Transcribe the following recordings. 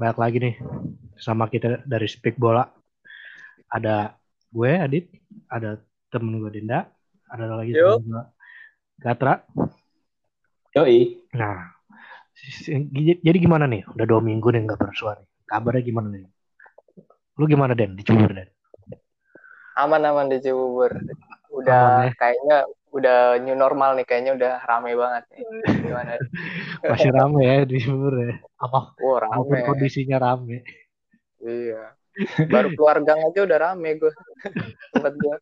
Ya, balik lagi nih sama kita dari Speak Bola. Ada gue Adit, ada temen gue Dinda, ada lagi Yo. temen gue Gatra. Yoi. Nah, jadi gimana nih? Udah dua minggu nih nggak bersuara. Kabarnya gimana nih? Lu gimana Den? Di Cibubur Den? Aman-aman di Cibubur. Aman, Udah ya? kayaknya udah new normal nih, kayaknya udah rame banget nih. Gimana? Masih rame ya di Cibubur ya? Apa? Wah, Walaupun rame. kondisinya rame. Iya. Baru keluar gang aja udah rame gue. Tempat gue.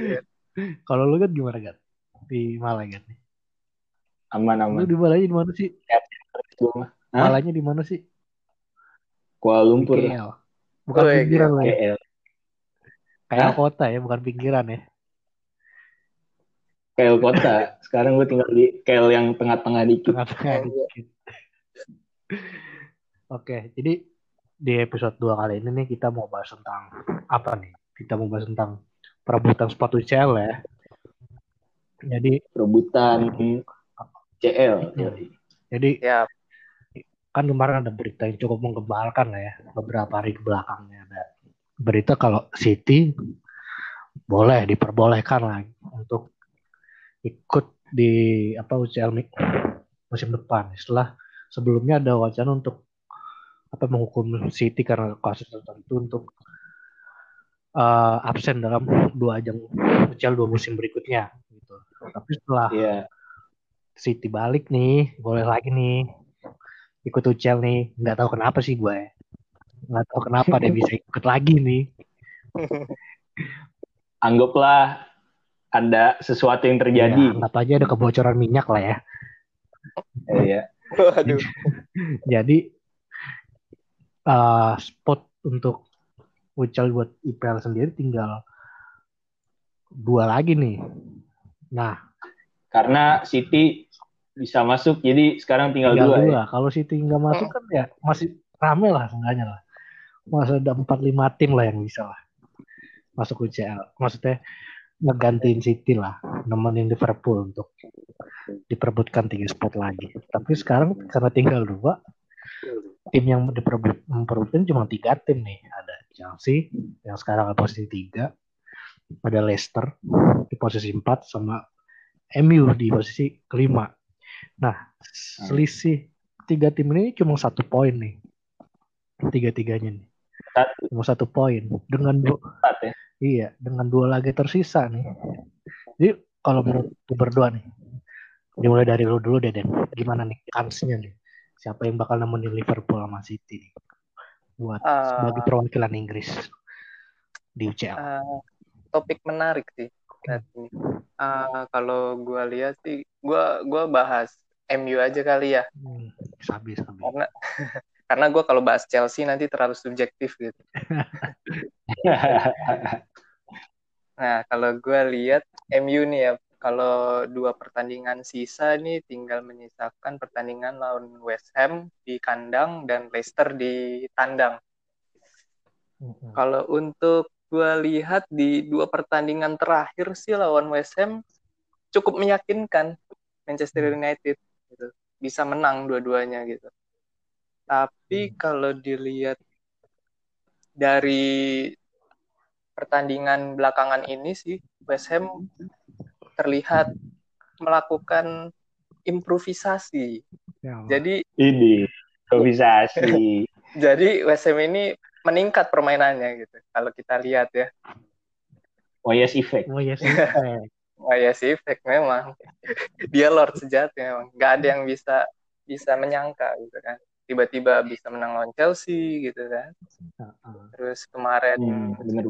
Iya. Kalau lu kan gimana kan? Di Malang kan? Lu Aman-aman. di Malangnya di mana sih? Malangnya di mana sih? Kuala Lumpur. KL. Bukan Oh, iya, pinggiran lah ya. KL. Kota ya, bukan pinggiran ya. KL kota. Sekarang gue tinggal di KL yang tengah-tengah dikit. Tengah-tengah dikit. Oke, jadi di episode 2 kali ini nih kita mau bahas tentang apa nih? Kita mau bahas tentang perebutan sepatu CL ya. Jadi Perebutan CL. Yoi. jadi Ya, kan kemarin ada berita yang cukup menggembalkan lah ya beberapa hari ke belakangnya ada berita kalau City boleh diperbolehkan lagi untuk ikut di apa UCL musim depan setelah sebelumnya ada wacana untuk apa menghukum City karena kasus tertentu untuk eh, absen dalam dua ajang UCL dua musim berikutnya gitu tapi setelah Iya. City balik nih, boleh lagi nih ikut UCL nih. Nggak tahu kenapa sih gue. Nggak tahu kenapa dia bisa ikut lagi nih. Anggaplah ada sesuatu yang Ya, terjadi. anggap aja ada kebocoran minyak lah ya. Iya. waduh. Jadi eh, spot untuk UCL buat IPL sendiri tinggal dua lagi nih. Nah, Karena City bisa masuk, jadi sekarang tinggal, tinggal dua. dua. ya. Kalau City nggak masuk kan ya masih rame lah seenggaknya lah. Masa ada empat lima tim lah yang bisa lah masuk UCL. Maksudnya ngegantiin City lah, nemenin Liverpool untuk diperebutkan tiga spot lagi. Tapi sekarang karena tinggal dua, tim yang diperebut memperebutkan cuma tiga tim nih. Ada Chelsea yang sekarang di posisi tiga, ada Leicester di posisi empat, sama MU di posisi kelima. Nah, selisih tiga tim ini cuma satu poin nih, tiga-tiganya nih, Satu. cuma satu poin dengan dua, ya. Iya dengan dua laga tersisa nih. Jadi kalau menurut berdua nih, dimulai dari lu dulu deh, Den. Gimana nih kansnya nih? Siapa yang bakal nemenin Liverpool sama City nih? buat Ah. sebagai perwakilan Inggris di UCL? Eh, topik menarik sih. Eh, kalau gue lihat sih, gue gua bahas MU aja kali ya, Hmm, sabi sabi. karena karena gue kalau bahas Chelsea nanti terlalu subjektif gitu. Nah, kalau gue lihat MU nih ya, kalau dua pertandingan sisa nih tinggal menyisakan pertandingan lawan West Ham di kandang dan Leicester di tandang. Mm-mm. Kalau untuk gue lihat di dua pertandingan terakhir sih lawan West Ham cukup meyakinkan Manchester United gitu. Bisa menang dua-duanya gitu. Tapi kalau dilihat dari pertandingan belakangan ini sih West Ham terlihat melakukan improvisasi. Ya, Jadi Ini improvisasi. jadi West Ham ini meningkat permainannya gitu. Kalau kita lihat ya. Oh yes effect. Oh yes, effect. Ya sih, efek memang. Dia Lord sejati memang. Gak ada yang bisa bisa menyangka gitu kan. Tiba-tiba bisa menang lawan Chelsea gitu kan. Terus kemarin Hmm, bener.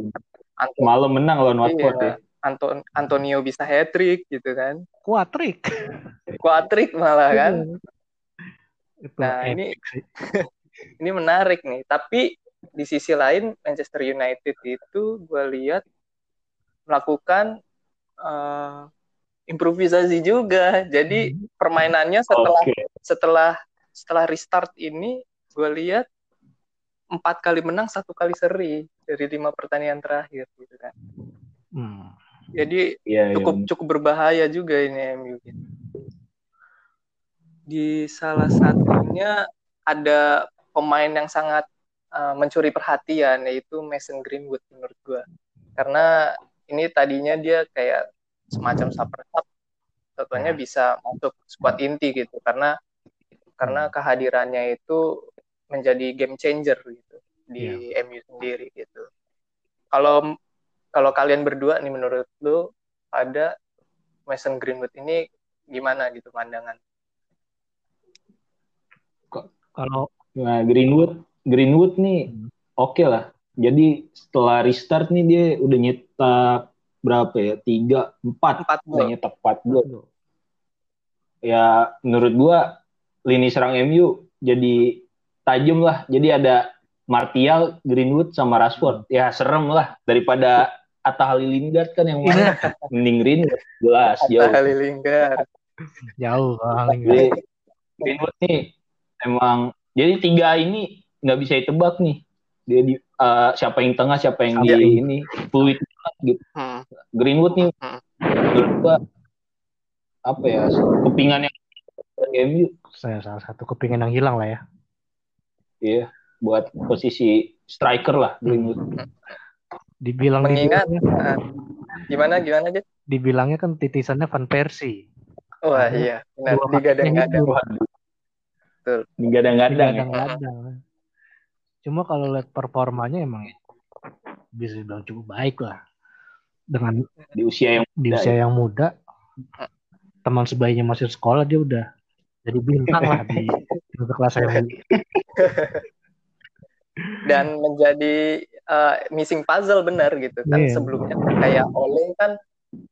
Malam menang lawan Watford ya. iya, Anton Antonio bisa hat trick gitu kan. Kuatrik. Quadrick malah kan. Itu Nah, ini-. Ini menarik nih. Tapi di sisi lain Manchester United itu gue lihat melakukan eh, improvisasi juga. Jadi Hmm. permainannya setelah Oke. setelah setelah restart ini gue lihat empat kali menang satu kali seri dari lima pertandingan terakhir gitu kan Hmm. jadi iya. cukup cukup berbahaya juga ini MU gitu. di salah satunya ada pemain yang sangat uh, mencuri perhatian yaitu Mason Greenwood menurut gue karena ini tadinya dia kayak semacam super sub contohnya bisa masuk squad inti gitu karena karena Hmm. kehadirannya itu menjadi game changer gitu di Iya. MU sendiri gitu kalau kalau kalian berdua nih menurut lu ada Mason Greenwood ini gimana gitu pandangan Kalau Nah, Greenwood, Greenwood nih Hmm. oke lah. Jadi setelah restart nih dia udah nyetak berapa ya? Tiga, empat. empat gol nyetak empat gol. Ya menurut gua lini serang MU jadi tajam lah. Jadi ada Martial, Greenwood sama Rashford. Ya serem lah daripada Atta Halilinggard kan yang main. Mending Greenwood jelas Atta jauh. Halilinggard jauh Greenwood nih emang jadi tiga ini nggak bisa ditebak nih. Dia di eh, siapa yang tengah, siapa yang di Iya. ini fluid banget gitu. Hmm. Greenwood nih Hmm. menurut gua apa ya kepingan yang MU saya salah satu kepingin yang hilang lah ya. ya buat posisi striker lah Greenwood. Dibilang Mengingat- dibilangnya, gimana gimana aja dibilangnya kan titisannya Van Persie. wah Ada iya benar digadang-gadang Betul. Digadang-gadang ya. Kadang-kadang. Cuma kalau lihat performanya emang bisa dibilang cukup baik lah. Dengan di usia yang di muda usia yang muda, teman sebayinya masih sekolah dia udah jadi bintang lah di untuk kelas yang dan menjadi uh, missing puzzle benar gitu kan Iya. sebelumnya. Kayak Ole kan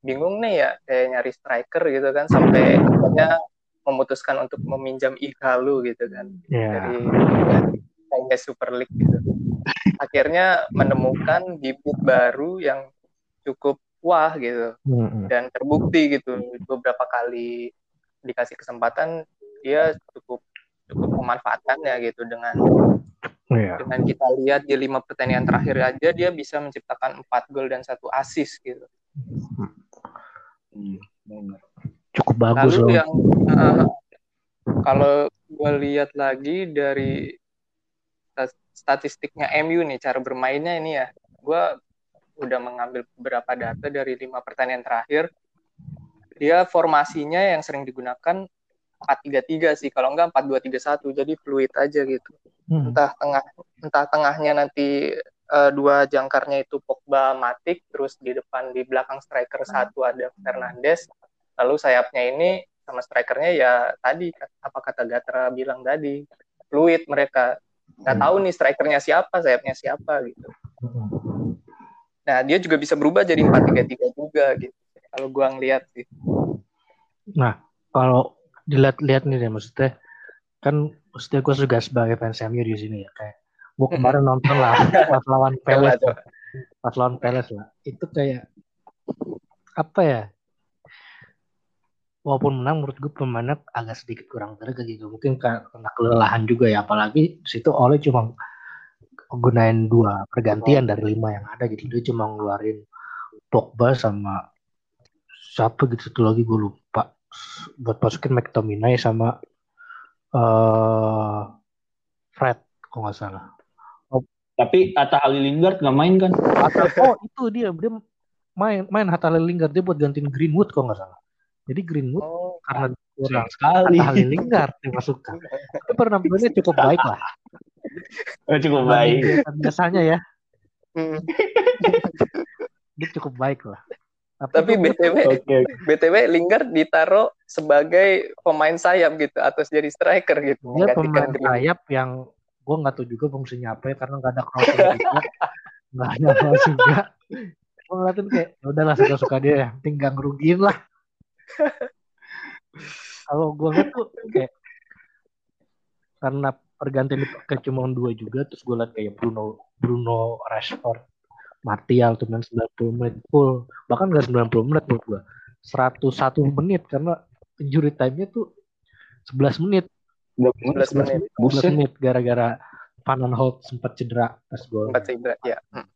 bingung nih ya kayak nyari striker gitu kan sampai akhirnya memutuskan untuk meminjam Igalo gitu kan. Ya dari dari Super League gitu. Akhirnya menemukan bibit baru yang cukup wah gitu. Dan terbukti gitu beberapa kali dikasih kesempatan dia cukup cukup memanfaatkannya gitu dengan Iya. dengan kita lihat di lima pertandingan terakhir aja dia bisa menciptakan empat gol dan satu assist gitu Hmm, bener. cukup bagus lalu loh. yang uh, kalau gue lihat lagi dari stat- statistiknya MU nih cara bermainnya ini ya gue udah mengambil beberapa data dari lima pertandingan terakhir dia formasinya yang sering digunakan 4-3-3 sih kalau enggak 4-2-3-1 jadi fluid aja gitu. Hmm. entah tengah entah tengahnya nanti eh, dua jangkarnya itu Pogba Matic terus di depan di belakang striker satu ada Fernandes lalu sayapnya ini sama strikernya ya tadi apa kata Gatra bilang tadi fluid mereka. Nggak tahu nih strikernya siapa sayapnya siapa gitu. Mm-mm. nah dia juga bisa berubah jadi 4-3-3 juga gitu kalau gua ngeliat sih. Kalau dilihat-lihat nih deh maksudnya kan maksudnya gue juga sebagai fans MU di sini ya kayak gue kemarin nonton lah pas lawan Coba, Palace. pas lawan Palace lah. Itu kayak apa ya walaupun menang menurut gue pemainnya agak sedikit kurang greget gitu. Mungkin ka- karena kelelahan juga ya apalagi situ oleh cuma gunain dua pergantian dari lima yang ada gitu. Dia cuma ngeluarin Pogba sama siapa gitu satu lagi gue lupa buat masukin McTominay sama eh Fred kalau nggak salah Tapi Atta Halilinggard nggak main kan? Atau, oh itu dia dia main main Hatta Lingard dia buat gantiin Greenwood kalau nggak salah. Jadi Greenwood oh karena kurang sekali. Hatta Lingard dimasukkan. Tapi penampilannya cukup baik lah. Oh, cukup baik. Biasanya ya hmm. dia cukup baik lah. Tapi btw Oke. btw Lingard ditaruh sebagai pemain sayap gitu atau jadi striker gitu. Dia pemain Greenwood. sayap yang gue nggak tahu juga fungsinya apa ya karena nggak ada crossing juga nggak ada cross juga. Gue ngeliatin kayak ya udahlah suka-suka dia yang penting nggak ngerugiin lah. Kalau gue ngeliat tuh kayak karena pergantian dipakai cuma dua juga terus gue liat kayak Bruno Bruno Rashford Martial tuh main 90 menit full bahkan nggak 90 menit menurut gue 101 menit karena injury time-nya tuh 11 menit 11 menit 11 Buset. menit gara-gara Van Holt sempat cedera pas gol. empat cedera ya Hmm.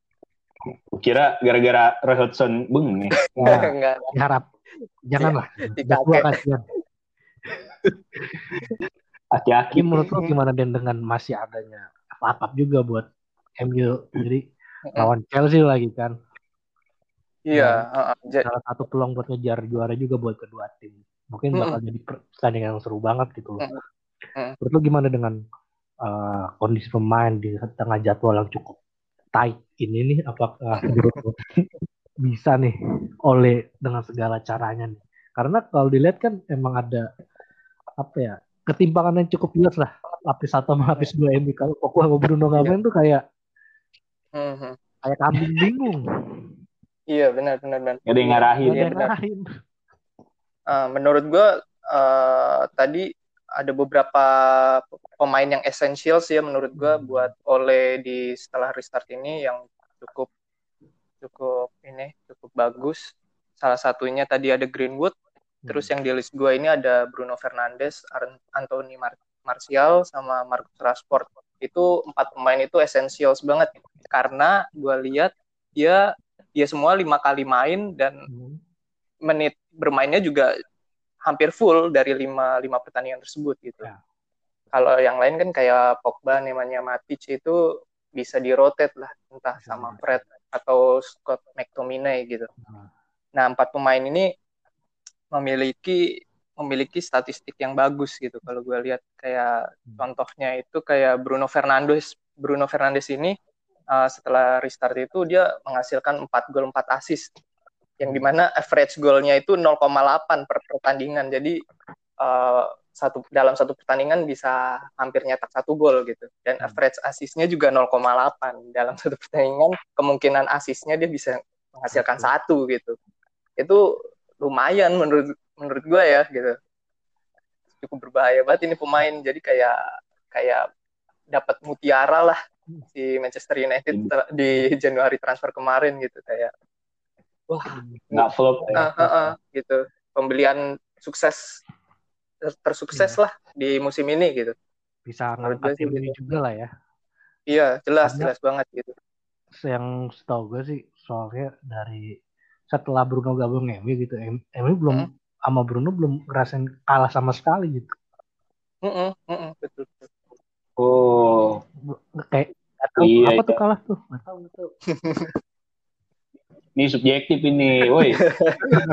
Kira gara-gara Roy Hodgson bengeng ya. Ya, enggak diharap janganlah. Udah tua kasihan. Aki-aki. Menurut lo gimana Den dengan masih adanya Cup juga buat MU. Jadi lawan Chelsea lagi kan. Iya, heeh. Ja- Salah satu peluang buat ngejar juara juga buat kedua tim. Mungkin bakal jadi per- pertandingan yang seru banget gitu loh. Mm. Menurut gimana dengan eh, kondisi pemain di tengah jadwal yang cukup tight ini nih? Apakah bisa nih oleh dengan segala caranya nih? Karena kalau dilihat kan emang ada apa ya ketimpangan yang cukup jelas lah lapis satu sama lapis dua MU kalau Pogba sama Bruno nggak Iya. main tuh kayak Mhm. kayak kambing bingung Iya, benar benar benar. Gak ada yang ngarahin. Nggak ada yang benar. ngarahin. Eh, menurut gue eh, tadi ada beberapa pemain yang essential sih ya menurut gue Hmm. buat Ole di setelah restart ini yang cukup cukup ini cukup bagus. Salah satunya tadi ada Greenwood, terus yang di list gue ini ada Bruno Fernandes, Ar- Anthony Mar- Martial, sama Marcus Rashford. Itu empat pemain itu essentials banget karena gue lihat dia dia semua lima kali main dan Hmm. menit bermainnya juga hampir full dari lima lima pertandingan tersebut gitu. Ya. Kalau yang lain kan kayak Pogba, namanya Matic itu bisa di rotate lah, entah Bisa sama Fred atau Scott McTominay gitu. Nah. Nah empat pemain ini memiliki memiliki statistik yang bagus gitu. Kalau gue lihat kayak Hmm. contohnya itu kayak Bruno Fernandes. Bruno Fernandes ini uh, setelah restart itu dia menghasilkan 4 gol 4 assist yang di mana average golnya itu 0,8 per pertandingan. Jadi uh, satu dalam satu pertandingan bisa hampir nyetak satu gol gitu. Dan Hmm. average assistnya juga 0,8 dalam satu pertandingan kemungkinan assistnya dia bisa menghasilkan satu gitu. Itu lumayan menurut menurut gue ya gitu. Cukup berbahaya banget ini pemain. Jadi kayak kayak dapat mutiara lah si Manchester United ter- di Januari transfer kemarin gitu kayak wah Nggak flop. ah, ah, ah, gitu pembelian sukses ter- tersukses lah di musim ini gitu bisa ngangkat tim ini gitu. juga lah ya. iya jelas Karena- jelas banget gitu Yang setahu gue sih soalnya dari setelah Bruno gabung MU gitu, MU belum Hmm. sama Bruno belum ngerasain kalah sama sekali gitu. Mm-mm, mm-mm, betul, betul. Oh, Kayak tahu Iya, apa iya. tuh kalah tuh, nggak tahu nggak tahu. ini subjektif ini, woi.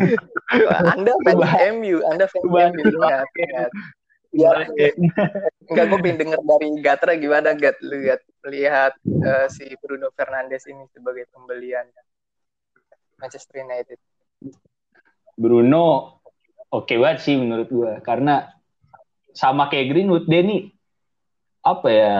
Anda fans MU, Anda fans MU ingat, ingat. Biar enggak gue pengen denger dari Gatra gimana Gat lu lihat lihat eh, si Bruno Fernandes ini sebagai pembelian Manchester United. Bruno oke banget sih menurut gua karena sama kayak Greenwood nih apa ya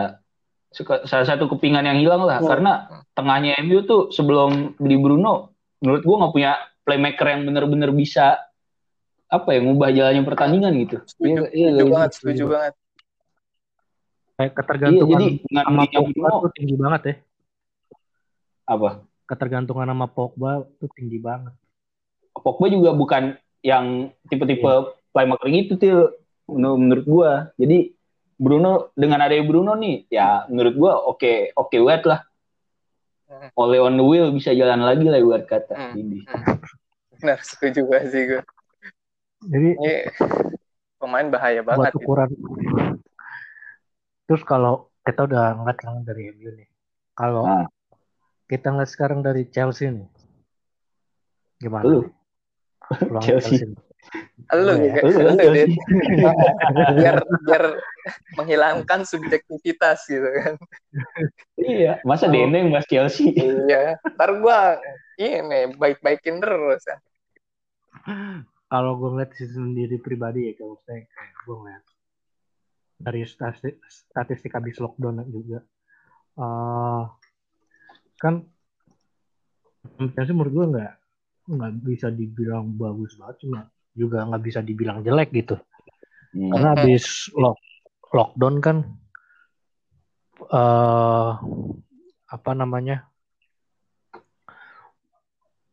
suka salah satu kepingan yang hilang lah Hmm. karena tengahnya MU tuh sebelum beli Bruno menurut gua nggak punya playmaker yang bener-bener bisa apa ya ngubah jalannya pertandingan gitu. Setuju, Iya, iya, setuju iya. banget, setuju banget. Kayak Iya, ketergantungan jadi dengan sama Pogba Bruno tuh tinggi banget ya. apa? Ketergantungan sama Pogba tuh tinggi banget. Pogba juga bukan yang tipe-tipe Iya. playmaker gitu tuh menurut, menurut gua. Jadi Bruno dengan adanya Bruno nih ya menurut gua oke oke banget lah. Hmm. Oleh on the wheel bisa jalan lagi lah buat kata. Hmm. Ini. Benar, setuju banget sih gue. Jadi Ini pemain bahaya buat banget gitu. ukuran. Terus kalau kita udah ngeliat yang dari MU nih, kalau Nah. kita ngeliat sekarang dari Chelsea nih, gimana? Lu. Peluang Chelsea. Lu, ya? juga- Lu, Dit. biar biar menghilangkan subjektivitas gitu kan. Iya, masa Oh. Dene Mas Chelsea? Iya, ntar gua ini baik-baikin terus. ya. Kalau gue ngeliat sih sendiri pribadi ya, kalau saya kayak gue ngeliat dari statistik, statistik habis lockdown juga, eh kan Chelsea menurut gue nggak nggak bisa dibilang bagus banget cuma juga nggak bisa dibilang jelek gitu. Hmm. karena habis lock, lockdown kan eh apa namanya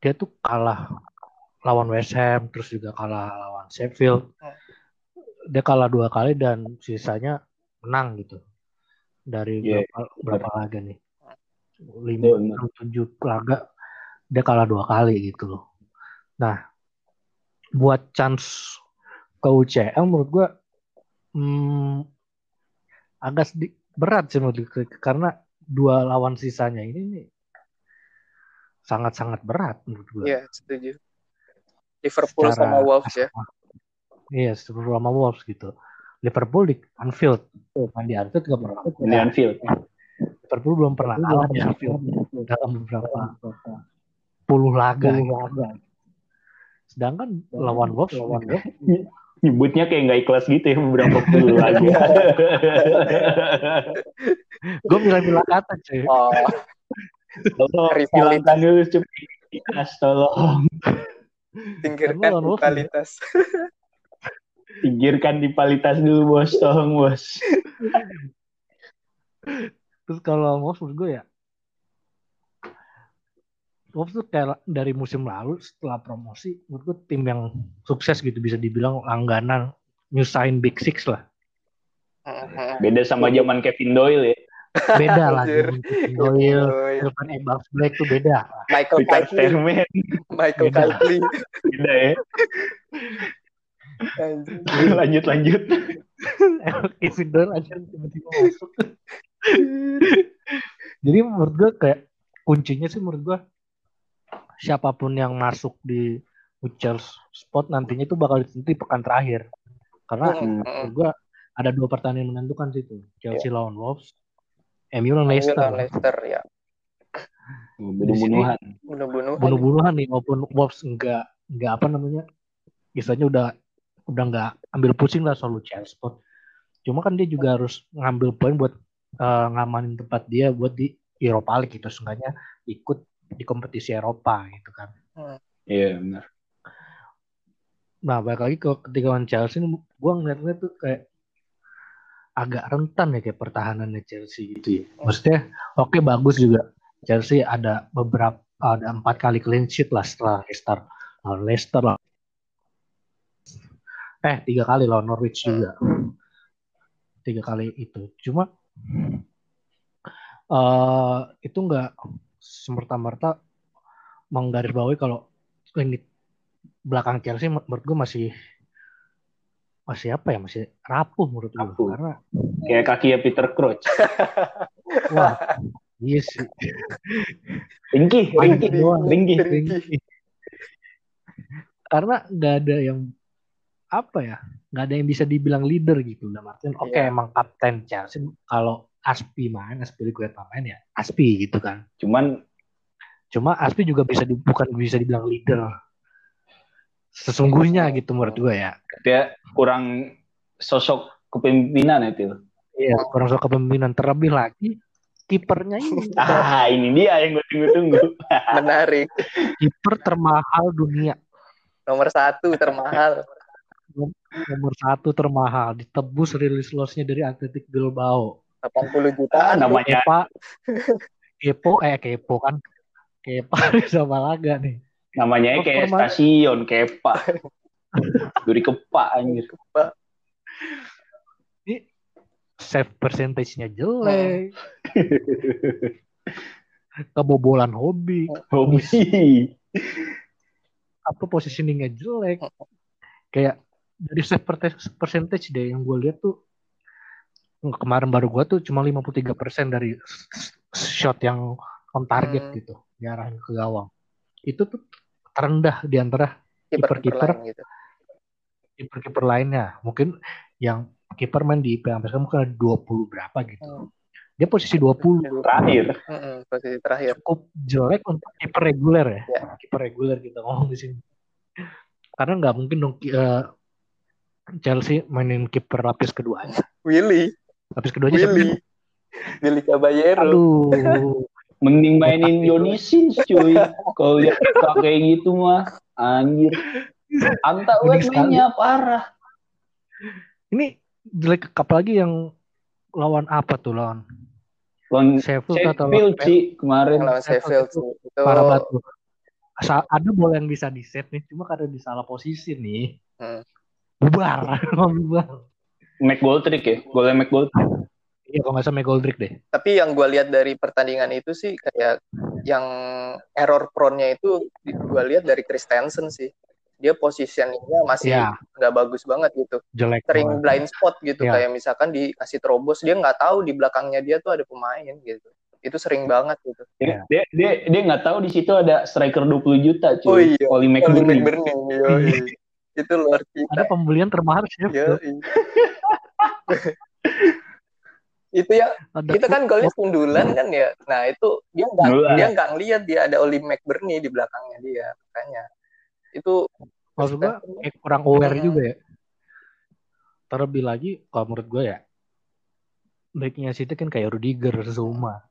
dia tuh kalah lawan West Ham terus juga kalah lawan Sheffield. Dia kalah dua kali dan sisanya menang gitu. Dari Iya, berapa berapa laga nih? Lima Iya, enam tujuh laga dia kalah dua kali gitu loh. Nah buat chance ke UCL menurut gua hmm, agak sedikit berat sih menurut gue karena dua lawan sisanya ini nih sangat-sangat berat menurut gue. Iya, setuju. Liverpool sama Wolves ya. Iya, Liverpool sama Wolves gitu. Liverpool di Anfield. Oh, di Anfield gak pernah. Di Anfield. Liverpool belum pernah kalah di Anfield dalam beberapa puluh laga. Sedangkan lawan Wolves, lawan Wolves nyebutnya kayak nggak ikhlas gitu ya beberapa puluh laga. gue bilang-bilang kata cuy. Oh, Tolong Rivalitas. hilangkan dulu cuplikas tolong. tingkirkan Emang lawan Wolves rivalitas. Pinggirkan rivalitas dulu bos, tolong bos. Terus kalau lawan Wolves menurut gue ya Wolves tuh kayak dari musim lalu setelah promosi menurut gue tim yang sukses gitu bisa dibilang langganan nyusahin Big Six lah Beda sama zaman Kevin Doyle ya. beda lah zaman Kevin Doyle. Irfan Evans Black tuh beda Michael Sterman Michael. Kightly. beda ya. Lanjut lanjut. Kevin Doyle aja tiba-tiba masuk jadi menurut gue kayak kuncinya sih menurut gue siapa pun yang masuk di Witcher's spot nantinya itu bakal ditentukan di pekan terakhir karena Mm, mm. menurut gue ada dua pertandingan menentukan situ Chelsea lawan Wolves MU lawan Leicester Leicester ya. Bunuh-bunuhan. Bunuh-bunuhan. bunuh-bunuhan nih maupun Wolves enggak enggak apa namanya istilahnya udah udah enggak ambil pusing lah soal Chelsea spot cuma kan dia juga harus ngambil poin buat eh, ngamanin tempat dia buat di Europa League gitu seenggaknya ikut di kompetisi Eropa gitu kan. Iya benar. nah balik lagi ke ketika lawan Chelsea ini gue ngeliatnya tuh kayak agak rentan ya kayak pertahanannya Chelsea gitu ya. Maksudnya oke bagus juga. Chelsea ada beberapa ada empat kali clean sheet lah setelah Leicester. Lawan Leicester lah. Eh tiga kali lawan Norwich juga. Tiga kali itu. Cuma eh itu nggak semerta-merta menggarisbawahi kalau ini belakang Chelsea menurut gue masih masih apa ya masih rapuh menurut gue Rapuh. karena Kayak kaki ya Peter Crouch. wah iya sih doang. ringkih. Ringkih. karena nggak ada yang apa ya nggak ada yang bisa dibilang leader gitu udah Martin oke Iya. emang kapten Chelsea kalau Aspi main Aspi gue main ya? Aspi gitu kan. Cuman cuma Aspi juga bisa di- bukan bisa dibilang leader. Sesungguhnya gitu menurut gue ya. Dia kurang sosok kepemimpinan ya, itu. Iya, kurang soal kepemimpinan. Terlebih lagi kipernya ini. Ah, ini dia yang gue tunggu-tunggu. Menarik. kiper termahal dunia. Nomor satu termahal. nomor satu termahal. Ditebus rilis lossnya dari Athletic Bilbao 80 Ah, jutaan. namanya Kepa. Kepo eh Kepo kan. Kepa sama laga nih. Namanya kayak stasiun Kepa. Duri kepa anjir. ini save percentage-nya jelek. Kebobolan hobi. Hobi. apa positioningnya jelek? Kayak dari save per- percentage deh. Yang gue lihat tuh kemarin baru gue tuh cuma 53% dari shot yang on target Hmm. gitu diarahin ke gawang itu tuh terendah di antara Kiper-kiper Kiper-kiper. gitu. kiper-kiper lainnya mungkin yang kiper main di IPA sampai sekarang mungkin ada 20 berapa gitu Hmm. dia posisi 20 Terakhir. Mm-mm, posisi terakhir. cukup jelek untuk kiper reguler ya. Ya. Kiper reguler kita ngomong di sini. Karena nggak mungkin dong eh, Chelsea mainin kiper lapis keduanya. Willy, Lapis keduanya siapa? Willy, Willy Caballero. Aduh. Mending mainin Yonisin cuy. Kalau lihat kayak gitu mah anjir. Anta sekali. mainnya parah. Ini jelek apalagi yang lawan apa tuh lawan Lawan Sheffield atau Sheffield lawan sih kemarin. Lawan Sheffield itu parah banget tuh. Asa- ada bola yang bisa di set nih, cuma karena di salah posisi nih. Hmm. Bubar, bubar. Mac Goldrick ya. Golnya Mac Goldrick. Iya kalau nggak salah Goldrick deh. tapi yang gue lihat dari pertandingan itu sih kayak yang error prone-nya itu gue lihat dari Christensen sih dia positioningnya masih Iya. nggak bagus banget gitu jelek sering banget. blind spot gitu Iya. kayak misalkan dikasih terobos dia nggak tahu di belakangnya dia tuh ada pemain gitu itu sering banget gitu Iya. Dia dia dia nggak tahu di situ ada striker 20 juta cuy. Oh iya. Oli Oli McBurney. McBurney, yoi. itu luar ada biasa pembelian termahal sih Yoi. itu ya ada itu kan golnya sundulan kan ya nah itu dia nggak dia nggak ngeliat dia ada Oli McBurney di belakangnya dia makanya itu maksud gua kayak kurang aware Hmm. juga ya terlebih lagi kalau menurut gue ya baiknya City kan kayak Rudiger, Zuma,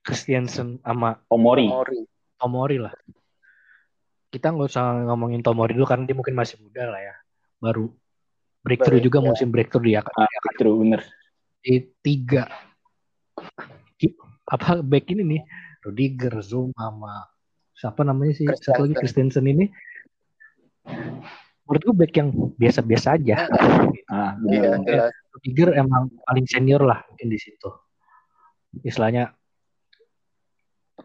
Christiansen sama Omori. Mori Tomori lah. Kita nggak usah ngomongin Tomori dulu karena dia mungkin masih muda lah ya. Baru breakthrough Baru, juga ya. musim breakthrough dia kan. Ah, true bener. Di tiga apa back ini nih Rudiger, Zuma sama siapa namanya sih satu lagi Christensen ini menurut gue back yang biasa-biasa aja. Ah, bener. jelas Rudiger emang paling senior lah mungkin di situ. Istilahnya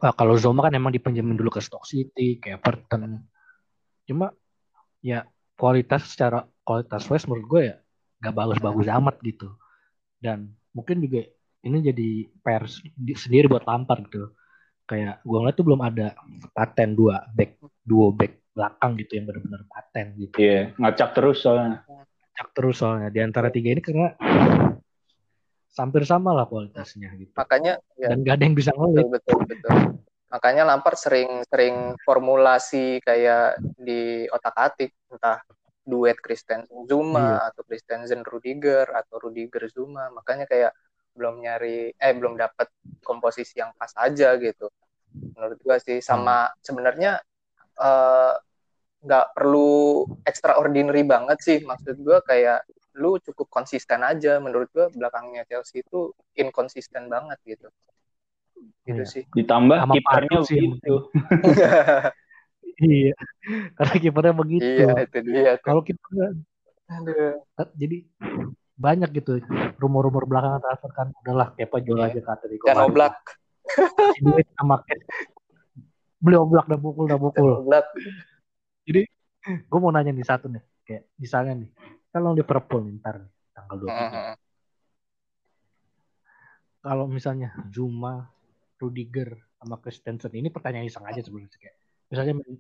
ah, kalau Zoma kan emang dipinjemin dulu ke Stock City, ke Everton. Cuma ya kualitas secara kualitas West menurut gue ya nggak bagus-bagus amat gitu. Dan mungkin juga ini jadi PR di- sendiri buat Lampard gitu. Kayak gue ngeliat tuh belum ada paten dua back duo back belakang gitu yang benar-benar paten gitu. Iya, ngacak terus soalnya. Cak terus soalnya di antara tiga ini karena hampir sama lah kualitasnya gitu. makanya ya Dan gak ada yang bisa ngelit. betul betul betul makanya Lampard sering sering formulasi kayak di otak atik entah duet Christensen Zuma Iya. atau Christensen Rudiger atau Rudiger Zuma. Makanya kayak belum nyari eh belum dapat komposisi yang pas aja gitu. Menurut gua sih sama sebenarnya eh, nggak perlu extraordinary banget sih. Maksud gua kayak lu cukup konsisten aja. Menurut gua belakangnya Chelsea itu inkonsisten banget gitu gitu Iya. sih Ditambah kipernya begitu. Iya. Karena kipernya begitu. iya itu dia. Kalau kipernya Aduh. jadi banyak gitu rumor-rumor belakangan transfer kan udahlah Kepa jual Iya. aja ke Atletico Dan. Oblak, duit sama. Beli Oblak dan pukul dan Dan pukul. Oblak. Gue mau nanya nih satu nih. Kayak misalnya nih. Kalau Liverpool nih, ntar nih, tanggal 23. Heeh. Kalau misalnya Zuma, Rudiger, sama Christensen. Ini pertanyaan iseng aja sebenarnya. Kayak, misalnya main,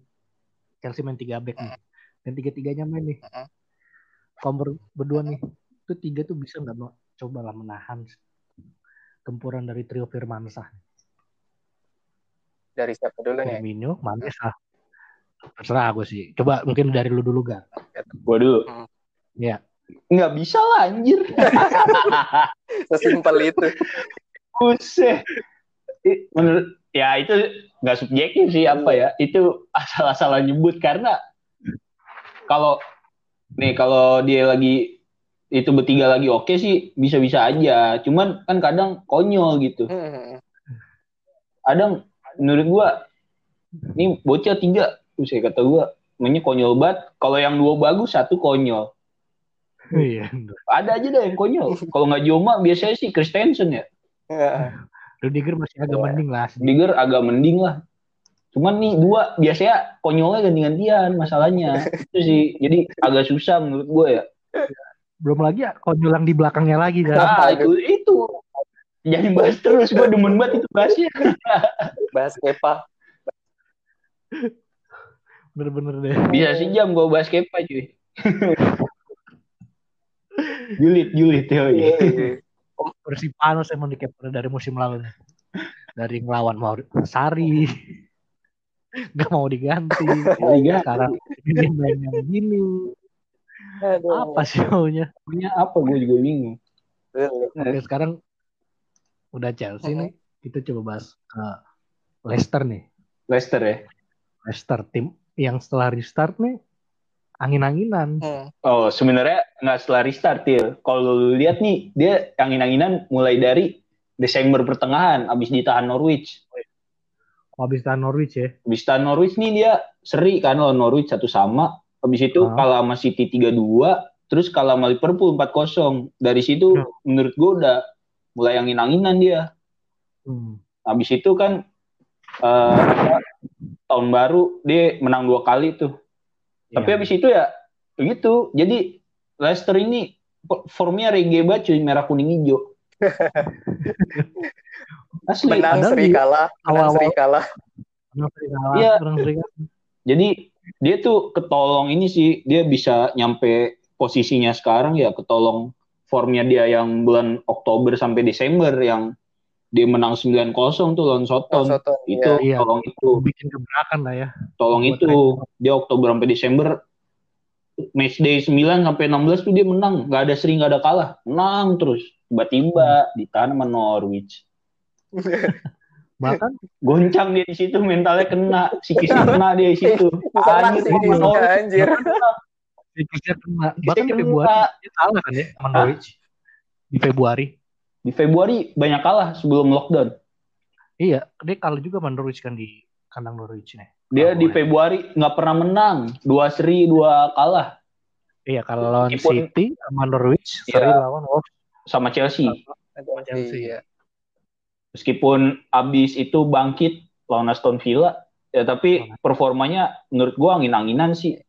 Chelsea main 3 back nih. Dan tiga-tiganya main nih. Ber- berdua nih. Itu tiga tuh bisa nggak mau cobalah menahan gempuran dari trio Firmansyah. Dari siapa dulu nih? Firmino, Manes ah. Terserah gue sih. Coba mungkin dari lu dulu Gar. Gua dulu. Iya. Nggak bisa lah anjir. Sesimpel itu. Buset. Menurut ya itu nggak subjektif sih apa ya. Itu asal-asalan nyebut karena kalau nih kalau dia lagi itu bertiga lagi oke sih bisa-bisa aja. Cuman kan kadang konyol gitu. Kadang menurut gua ini bocah tiga, saya kata gua mainnya konyol banget. Kalau yang dua bagus, satu konyol. Iya. Ada aja dah yang konyol. Kalau nggak Joma biasanya sih Christensen ya. Ya. Rudiger masih agak Iya. mending lah. Digger agak mending lah. Cuman nih dua biasanya konyolnya ganti-gantian masalahnya. Itu sih jadi agak susah menurut gue ya. Belum lagi konyolang di belakangnya lagi kan. Nah, itu itu. Jangan bahas terus gue demen banget itu bahasnya. Bahas Kepa. Bener-bener deh. Bisa sejam gue bahas Kepa cuy. Julit, julit ya. Iya. Versi panas emang di Kepler dari musim lalu. nih. Dari ngelawan mau Sari. Gak mau diganti. Diganti. Sekarang ini main yang gini. Aduh. Apa sih maunya? Punya apa gue juga bingung. Oke, sekarang udah Chelsea nih. Kita coba bahas ke Leicester nih. Leicester ya. Leicester tim yang setelah restart nih angin-anginan. Hmm. Oh sebenarnya nggak setelah restart ya. Kalau lu lihat nih dia angin-anginan mulai dari Desember pertengahan abis ditahan Norwich. Habis tahan Norwich ya. Abis tahan Norwich nih dia seri kan lawan Norwich satu sama. Habis itu Ah. kalah sama City 3-2, terus kalah sama Liverpool 4-0. Dari situ Ya. menurut gue udah mulai angin-anginan dia. Hmm. Habis itu kan eh, apa, tahun baru dia menang dua kali tuh. Tapi Iya. habis itu ya begitu. Jadi Leicester ini formnya reggae banget cuy, merah kuning hijau. Asli. menang seri kalah menang seri kalah Menang seri kalah, Iya. menang seri kalah. Jadi dia tuh ketolong ini sih, dia bisa nyampe posisinya sekarang ya ketolong formnya dia yang bulan Oktober sampai Desember yang dia menang 9-0 tuh lawan Soton. Soton, itu iya. tolong itu, Bikin gebrakan lah ya. tolong Buat itu. Dia Oktober sampai Desember match day 9 sampai 16 tuh dia menang, nggak ada seri nggak ada kalah, menang terus. Tiba-tiba ditahan sama Norwich. Bahkan Goncang dia di situ, mentalnya kena, psikisnya kena dia di situ. Anjir, anjir Psikisnya kena. Bahkan di. Februari dia kalah kan ya sama Norwich. Di Februari. Di Februari banyak kalah sebelum lockdown. Iya, dia kalah juga sama Norwich kan di kandang Norwich nih. Dia Kalah di boleh. Februari nggak pernah menang, dua seri dua kalah Iya, kalau lawan Meskipun- City sama Norwich, Iya. seri lawan Wolves. sama Chelsea. Chelsea. Iya. Meskipun abis itu bangkit lawan Aston Villa, ya tapi performanya menurut gua angin-anginan sih.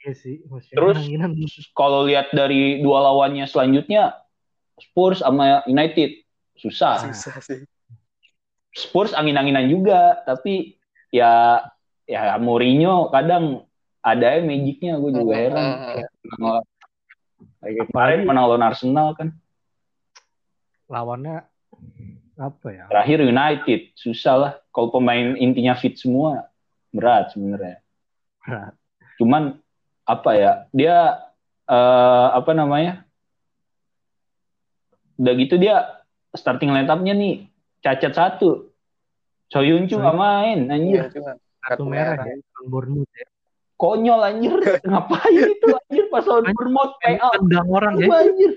Iya sih, Terus-. Kalau lihat dari dua lawannya selanjutnya, Spurs sama United susah. susah sih Spurs angin-anginan juga, tapi ya ya Mourinho kadang ada ya magicnya, gue juga heran. Kayak menang- Kayak kemarin menang lawan Arsenal kan. Lawannya apa ya? Terakhir United, susah lah. Kalau pemain intinya fit semua, berat sebenarnya. Berat. Cuman apa ya, dia eh, apa namanya? Udah gitu dia starting line up-nya nih cacat satu. Soyuncu nggak main, anjir. Iya, Kartu merah ya, Bournemouth ya. Konyol anjir. Ngapain itu anjir pas lawan Bournemouth PA. Tendang orang ya. Anjir.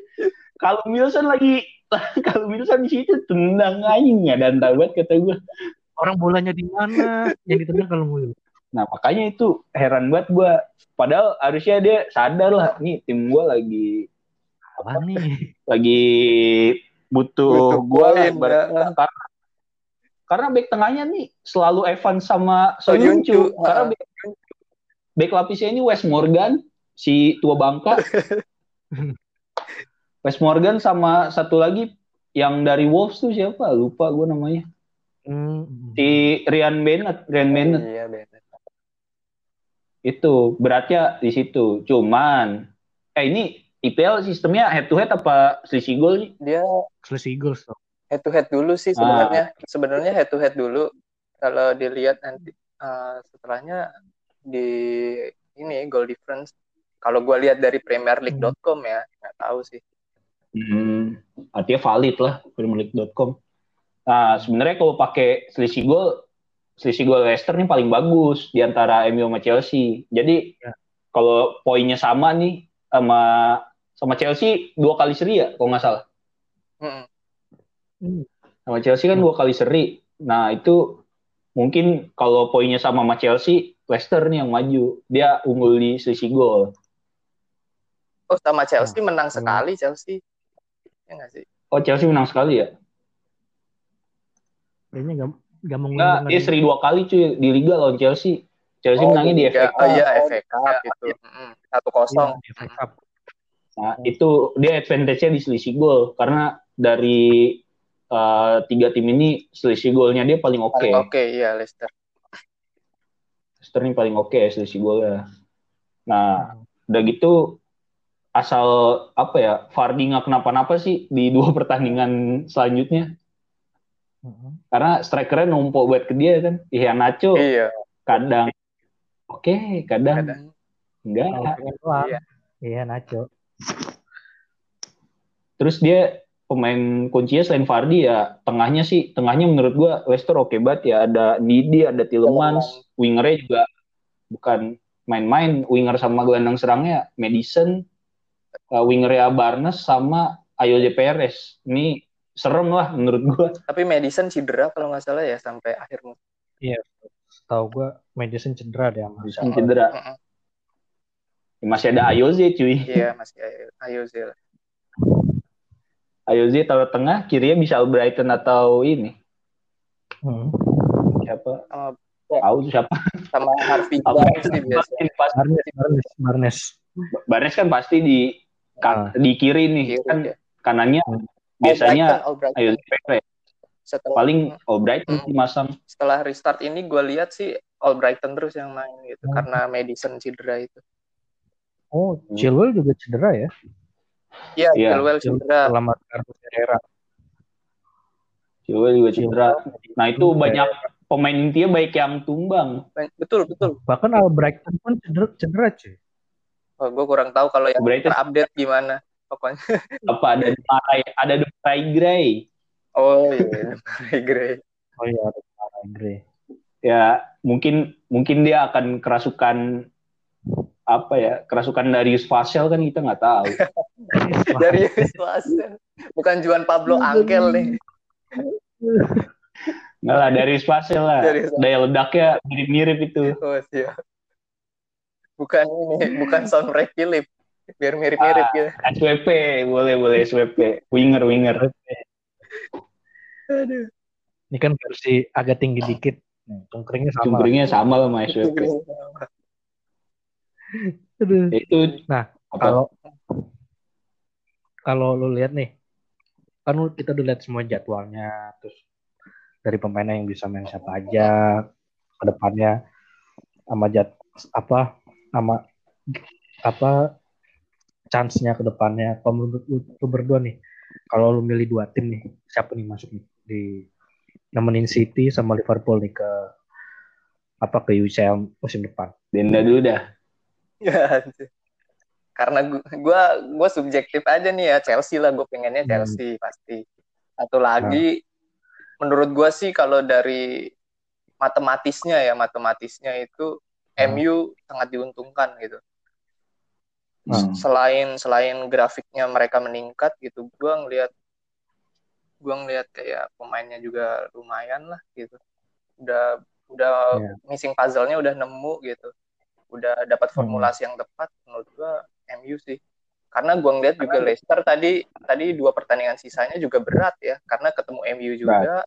Kalau Wilson lagi kalau Wilson di situ tendang anjing ya dan banget kata gue. Orang bolanya di mana? Yang ditendang kalau mau. Nah makanya itu heran banget gue. Padahal harusnya dia sadar lah, nih tim gue lagi Apa nih? lagi butuh, Butuh gue ya. karena karena back tengahnya nih selalu Evan sama Soyuncu, Soyuncu. Karena back, back lapisnya ini Wes Morgan si tua bangka. Wes Morgan sama satu lagi yang dari Wolves tuh siapa? Lupa gue namanya. Hmm. Si Ryan Bennett, Ryan Bennett. iya Bennett itu beratnya di situ cuman eh ini IPL sistemnya head to head apa selisih gol sih? Dia Selisih Eagles tuh. head to head dulu sih sebenarnya. Sebenarnya head to head dulu. Kalau dilihat nanti eh, setelahnya di ini goal difference. Kalau gue lihat dari premierleague.com ya nggak tahu sih. Hmm, artinya valid lah premierleague.com nah sebenarnya kalau pakai selisih gol selisih gol Leicester nih paling bagus di antara MU sama Chelsea. Jadi Ya. kalau poinnya sama nih sama sama Chelsea dua kali seri ya kalau nggak salah. Hmm. sama Chelsea kan dua kali seri. Nah itu mungkin kalau poinnya sama sama Chelsea, Leicester nih yang maju. Dia unggul di selisih gol. oh sama Chelsea Nah, menang kalau- sekali Chelsea ya nggak sih Oh Chelsea menang sekali ya? Kayaknya gak, gak mau Enggak, dia seri dua kali cuy di Liga lawan Chelsea. Chelsea Oh, menangnya di iya, FA Cup. oh iya FA Cup itu Mm-mm. satu kosong Cup. Nah itu dia advantage-nya di selisih gol karena dari eh, tiga tim ini selisih golnya dia paling oke. paling oke iya Leicester Leicester ini paling oke selisih golnya. Nah udah gitu asal apa ya Vardy nggak kenapa-napa sih di dua pertandingan selanjutnya Hmm. karena strikernya numpuk buat ke dia kan Iya Nacho iya kadang oke kadang, kadang enggak. Iya. Iya, Nacho. Terus dia pemain kuncinya selain Vardy ya tengahnya sih tengahnya menurut gua Leicester oke banget ya. Ada Didi ada Tielemans wingernya juga bukan main-main. Winger sama gelandang serangnya Madison uh, wingernya Barnes sama Ayoze Perez. Ini serem lah menurut gua. Tapi Madison cedera kalau nggak salah ya sampai akhir musim. Tahu gua Madison cedera deh sama cedera masih ada Ayoze cuy iya masih ayo Zil Ayoze taruh tengah kirinya bisa Brighton atau ini Hmm. siapa sama tahu tuh siapa sama Harvey Barnes sih biasa. Pas- Barnes, Barnes, Barnes. Barnes kan pasti di Ah. di kiri nih Kiri, kan ya. kanannya Hmm. biasanya Albrighton, ayo Albrighton. Setelah paling Albrighton Hmm. sih masang setelah restart ini gue lihat sih Albrighton terus yang main gitu Hmm. karena Madison cedera itu. Oh, Chilwell juga cedera ya? Iya, Iya. Chilwell cedera. Selama Carlos Herrera. Chilwell juga cedera nah itu Hmm. banyak pemain intinya baik yang tumbang Betul, betul. Bahkan Albrighton pun cedera, cedera cuy. Oh, gue kurang tahu kalau yang Albrighton. terupdate gimana. Pokoknya. apa ada Demarai ada Demarai Gray Oh iya, Gray. Oh iya, ada Gray. ya mungkin mungkin dia akan kerasukan apa ya kerasukan Darius Vassell kan kita nggak tahu Dari Vassell. Bukan Juan Pablo Angel nih. nggak lah Darius Vassell lah Darius daya ledaknya mirip-mirip itu Oh siap. Bukan ini, bukan soundtrack Philip. Biar mirip-mirip Ah. gitu. SWP boleh boleh SWP winger winger Aduh. Ini kan versi agak tinggi dikit. Nih, Cungkringnya sama. cungkringnya sama lah sama SWP. Itu Nah, apa Kalau kalau lu lihat nih, kan kita udah lihat semua jadwalnya, terus dari pemainnya yang bisa main siapa aja ke depannya sama jad apa sama apa chance-nya ke depannya. Kalau menurut lu, lu berdua nih, kalau lu milih dua tim nih, siapa nih masuk nih di nemenin City sama Liverpool nih ke apa ke UCL musim depan? Denda dulu dah Ya. Karena gua, gua gua subjektif aja nih ya Chelsea lah, gue pengennya Hmm. Chelsea pasti. Satu lagi, menurut gua sih kalau dari matematisnya ya matematisnya itu Hmm. MU sangat diuntungkan gitu. Hmm. Selain selain grafiknya mereka meningkat gitu, gua ngelihat gua ngelihat kayak pemainnya juga lumayan lah gitu. Udah udah Iya. missing puzzle-nya udah nemu gitu. Udah dapat Hmm. formulasi yang tepat menurut gua MU sih. Karena gua ngeliat juga Leicester tadi tadi dua pertandingan sisanya juga berat ya karena ketemu MU juga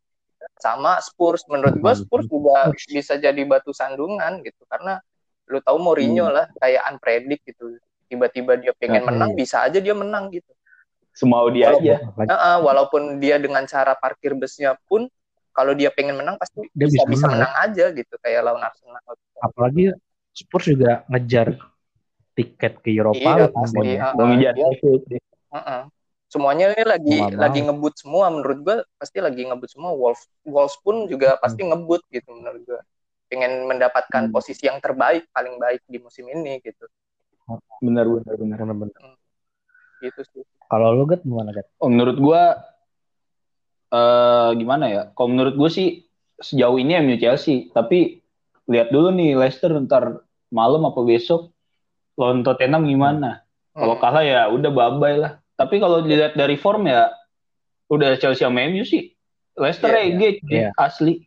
sama Spurs. Menurut gua Spurs juga bisa jadi batu sandungan gitu karena lu tahu Mourinho lah kayak unpredict gitu. Tiba-tiba dia pengen Nah, menang iya. bisa aja dia menang gitu. semau dia Walaupun- aja Lagi- Heeh, walaupun dia dengan cara parkir busnya pun kalau dia pengen menang pasti Dia bisa bisa bisa menang, menang aja gitu kayak lawan Arsenal. apalagi Spurs juga ngejar tiket ke Eropa Iya pasti. ya. ngejar Dia- heeh. Semuanya ini lagi nggak lagi ngebut semua menurut gua pasti lagi ngebut semua. Wolves Wolves pun juga pasti ngebut gitu menurut gua. Pengen mendapatkan Hmm. posisi yang terbaik paling baik di musim ini gitu. benar benar benar Bener-bener. Gitu sih. Kalau lu Gat gimana Gat? Oh, menurut gua eh gimana ya? Kalau menurut gua sih sejauh ini MU Chelsea, tapi lihat dulu nih Leicester ntar malam apa besok lawan Tottenham gimana? Kalau Hmm. kalah ya udah babay lah. Tapi kalau dilihat dari form ya udah Chelsea sama MU sih. Leicester Iya, ya gitu, iya. asli.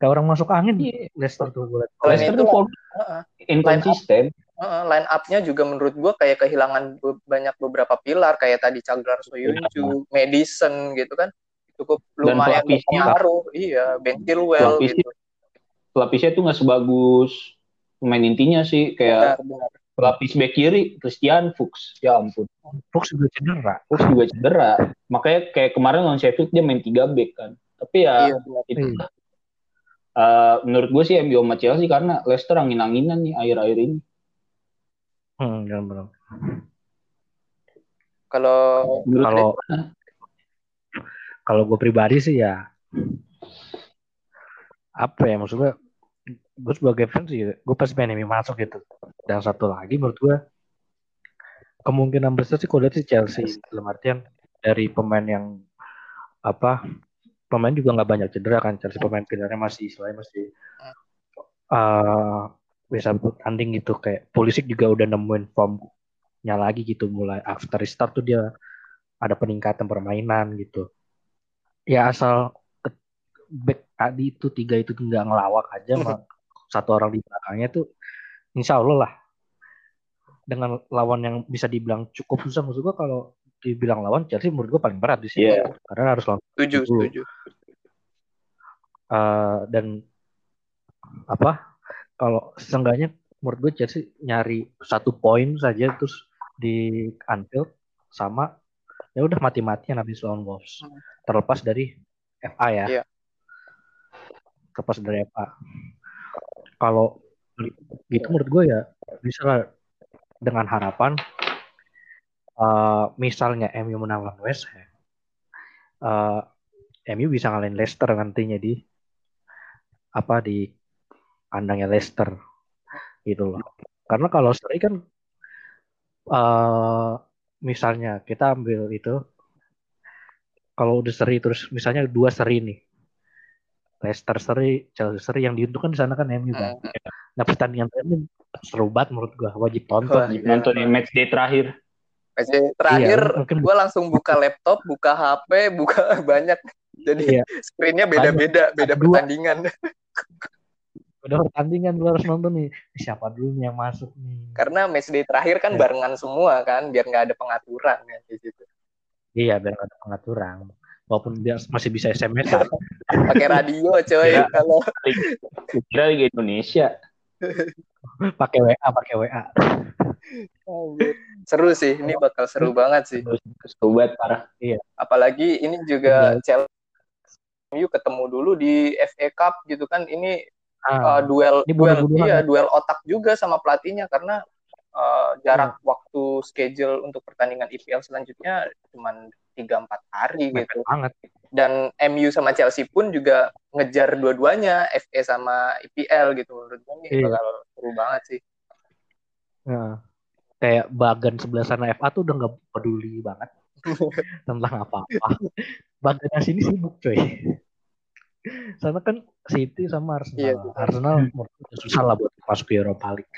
Kayak orang masuk angin Iya. Leicester tuh gue Leicester itu, tuh form Heeh. inkonsisten. Heeh, line up-nya juga menurut gua kayak kehilangan be- banyak beberapa pilar kayak tadi Caglar Soyuncu, Madison gitu kan. Cukup lumayan berpengaruh. Iya, Ben Chilwell gitu. Pelapisnya tuh nggak sebagus pemain intinya sih kayak Benar, benar. pelapis back kiri Christian Fuchs. Ya ampun. Fuchs juga cedera. Fuchs juga cedera. Makanya kayak kemarin lawan Sheffield dia main 3 back kan. Tapi ya Iya, benar. itu Iya. eh, menurut gue sih MU sama Chelsea karena Leicester angin-anginan nih akhir-akhir ini. Hmm, bener-bener. Kalau Menurut Kalau Leicester, kalau gue pribadi sih ya apa ya maksudnya gue sebagai fans sih gue pasti pengen MU masuk gitu. Dan satu lagi menurut gue kemungkinan besar sih kalau sih Chelsea dalam artian dari pemain yang apa pemain juga nggak banyak cedera kan. Chelsea pemain pilarnya masih istilahnya masih eh bisa bertanding gitu. Kayak Pulisic juga udah nemuin formnya lagi gitu mulai after restart tuh dia ada peningkatan permainan gitu. Ya asal back tadi itu tiga itu nggak ngelawak aja sama satu orang di belakangnya tuh insya Allah lah dengan lawan yang bisa dibilang cukup susah maksud gua kalau dibilang lawan Chelsea menurut gua paling berat di sini Iya. karena harus lawan setuju, Dulu. setuju. Eh, dan apa kalau seenggaknya menurut gue Chelsea nyari satu poin saja terus di Anfield sama ya udah mati-matian habis lawan Wolves Hmm. terlepas dari FA ya Iya. terlepas dari FA kalau gitu menurut gue ya bisa dengan harapan eh, misalnya MU menang lawan West Ham eh, MU bisa ngalahin Leicester nantinya di apa di kandangnya Leicester gitu loh. Karena kalau seri kan eh misalnya kita ambil itu kalau udah seri terus misalnya dua seri nih Leicester seri Chelsea seri yang diuntungkan di sana kan MU kan Hmm. nah pertandingan ini seru banget menurut gua wajib tonton Wajib nonton nih match day terakhir. Masih terakhir Iya, mungkin- gue langsung buka laptop, buka HP, buka banyak. Jadi Iya. screennya beda-beda, beda Dua. pertandingan. udah pertandingan lu harus nonton nih siapa dulu nih yang masuk nih Karena match day terakhir kan Iya. barengan semua kan, biar nggak ada pengaturan ya di situ. iya biar nggak ada pengaturan walaupun dia masih bisa SMS kan Pakai radio coy Iya. kalau Kira Liga Indonesia. pakai WA pakai WA seru sih, ini bakal seru banget sih. Terus sobat parah. Apalagi ini juga Chelsea MU ketemu dulu di FA Cup gitu kan. Ini ah, uh, duel Ini duel iya ya? duel otak juga sama pelatihnya karena uh, jarak Iya. waktu schedule untuk pertandingan IPL selanjutnya cuma 3-4 hari mepet gitu banget dan MU sama Chelsea pun juga ngejar dua-duanya FA sama IPL gitu menurut gue Iya. bakal seru banget sih Ya. kayak bagan sebelah sana FA tuh udah nggak peduli banget tentang apa-apa. Bagan sini sibuk coy. Sana kan City sama Arsenal. Iya. Arsenal susah lah buat masuk ke Europa League.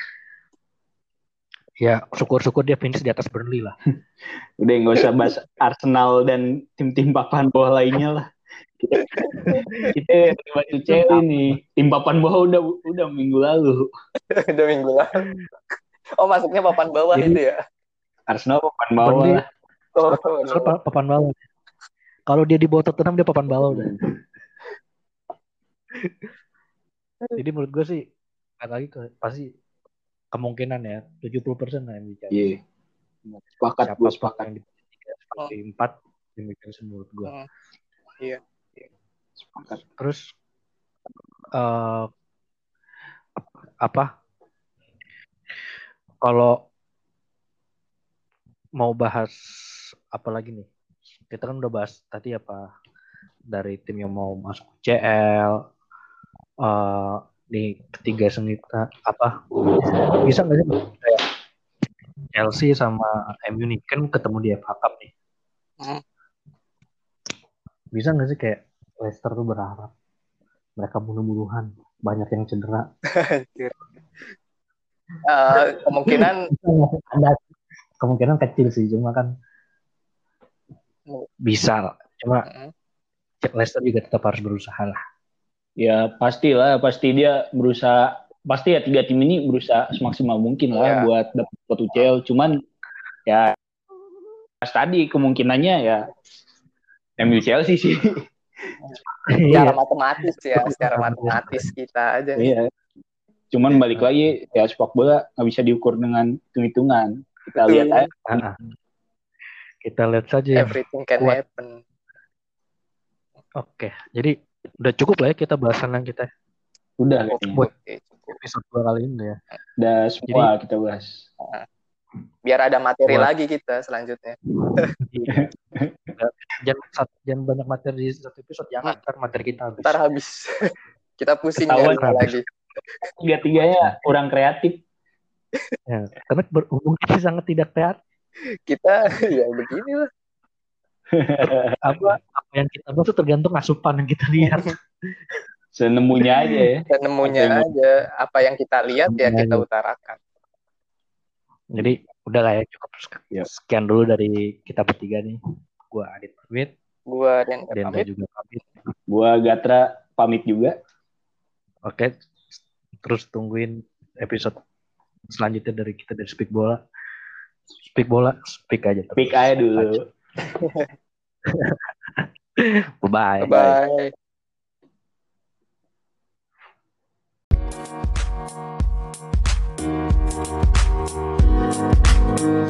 Ya syukur-syukur dia finish di atas Burnley lah. Udah nggak usah bahas Arsenal dan tim-tim papan bawah lainnya lah. Kita, kita baju cewek nih. Tim papan bawah udah udah minggu lalu. udah minggu lalu oh masuknya papan bawah Jadi- itu ya Arsenal papan bawah Burnley- lah. oh, Arsenal pa- papan bawah. Kalau dia di bawah Tottenham dia papan bawah udah. Jadi menurut gue sih lagi ke pasti kemungkinan ya 70% lah yang bicara. Iya. Sepakat, siapa gue sepakat. yang di tiga, di empat demikian menurut gue. Hmm. Iya. Sepakat. Terus eh apa? Kalau mau bahas apa lagi nih? Kita kan udah bahas tadi apa dari tim yang mau masuk CL eh di ketiga senita apa bisa nggak sih kayak Chelsea sama MU nih kan ketemu di FA Cup nih Hmm. bisa nggak sih kayak Leicester tuh berharap mereka bunuh-bunuhan banyak yang cedera. Eh, kemungkinan ada kemungkinan kecil sih cuma kan bisa cuma Mm. Leicester juga tetap harus berusaha lah Ya pastilah, pasti dia berusaha, pasti ya tiga tim ini berusaha semaksimal mungkin lah Iya. buat dapat spot UCL. Cuman ya pas tadi kemungkinannya ya MU Chelsea sih. secara Iya. matematis ya secara matematis kita aja. Iya. Cuman balik lagi ya sepak bola nggak bisa diukur dengan hitung-hitungan. Kita lihat aja. Ah, ah. kita lihat saja everything can Kuat. happen oke jadi udah cukup lah ya kita bahasan yang kita Udah kayaknya. Buat- episode dua kali ini ya. Udah semua kita bahas. biar ada materi Buat- lagi kita selanjutnya. Jangan sat- jangan banyak materi di satu episode. Jangan ntar materi kita habis. Ntar habis. Kita pusing Ketahuan nyari lagi. Tiga-tiganya kurang kreatif. Ya, karena berhubung kita sangat tidak kreatif. Kita ya beginilah apa apa yang kita bahas itu tergantung asupan yang kita lihat Senemunya aja ya. dan nemunya Oke, aja apa yang kita lihat ya Nemunya kita aja. utarakan jadi udah lah ya cukup Yep. sekian dulu dari kita bertiga nih gua Adit pamit gua dan Denda pamit juga pamit Gua Gatra pamit juga. oke terus tungguin episode selanjutnya dari kita dari Speak Bola Speak Bola speak aja terus. Pick aja dulu. bye bye. bye, -bye.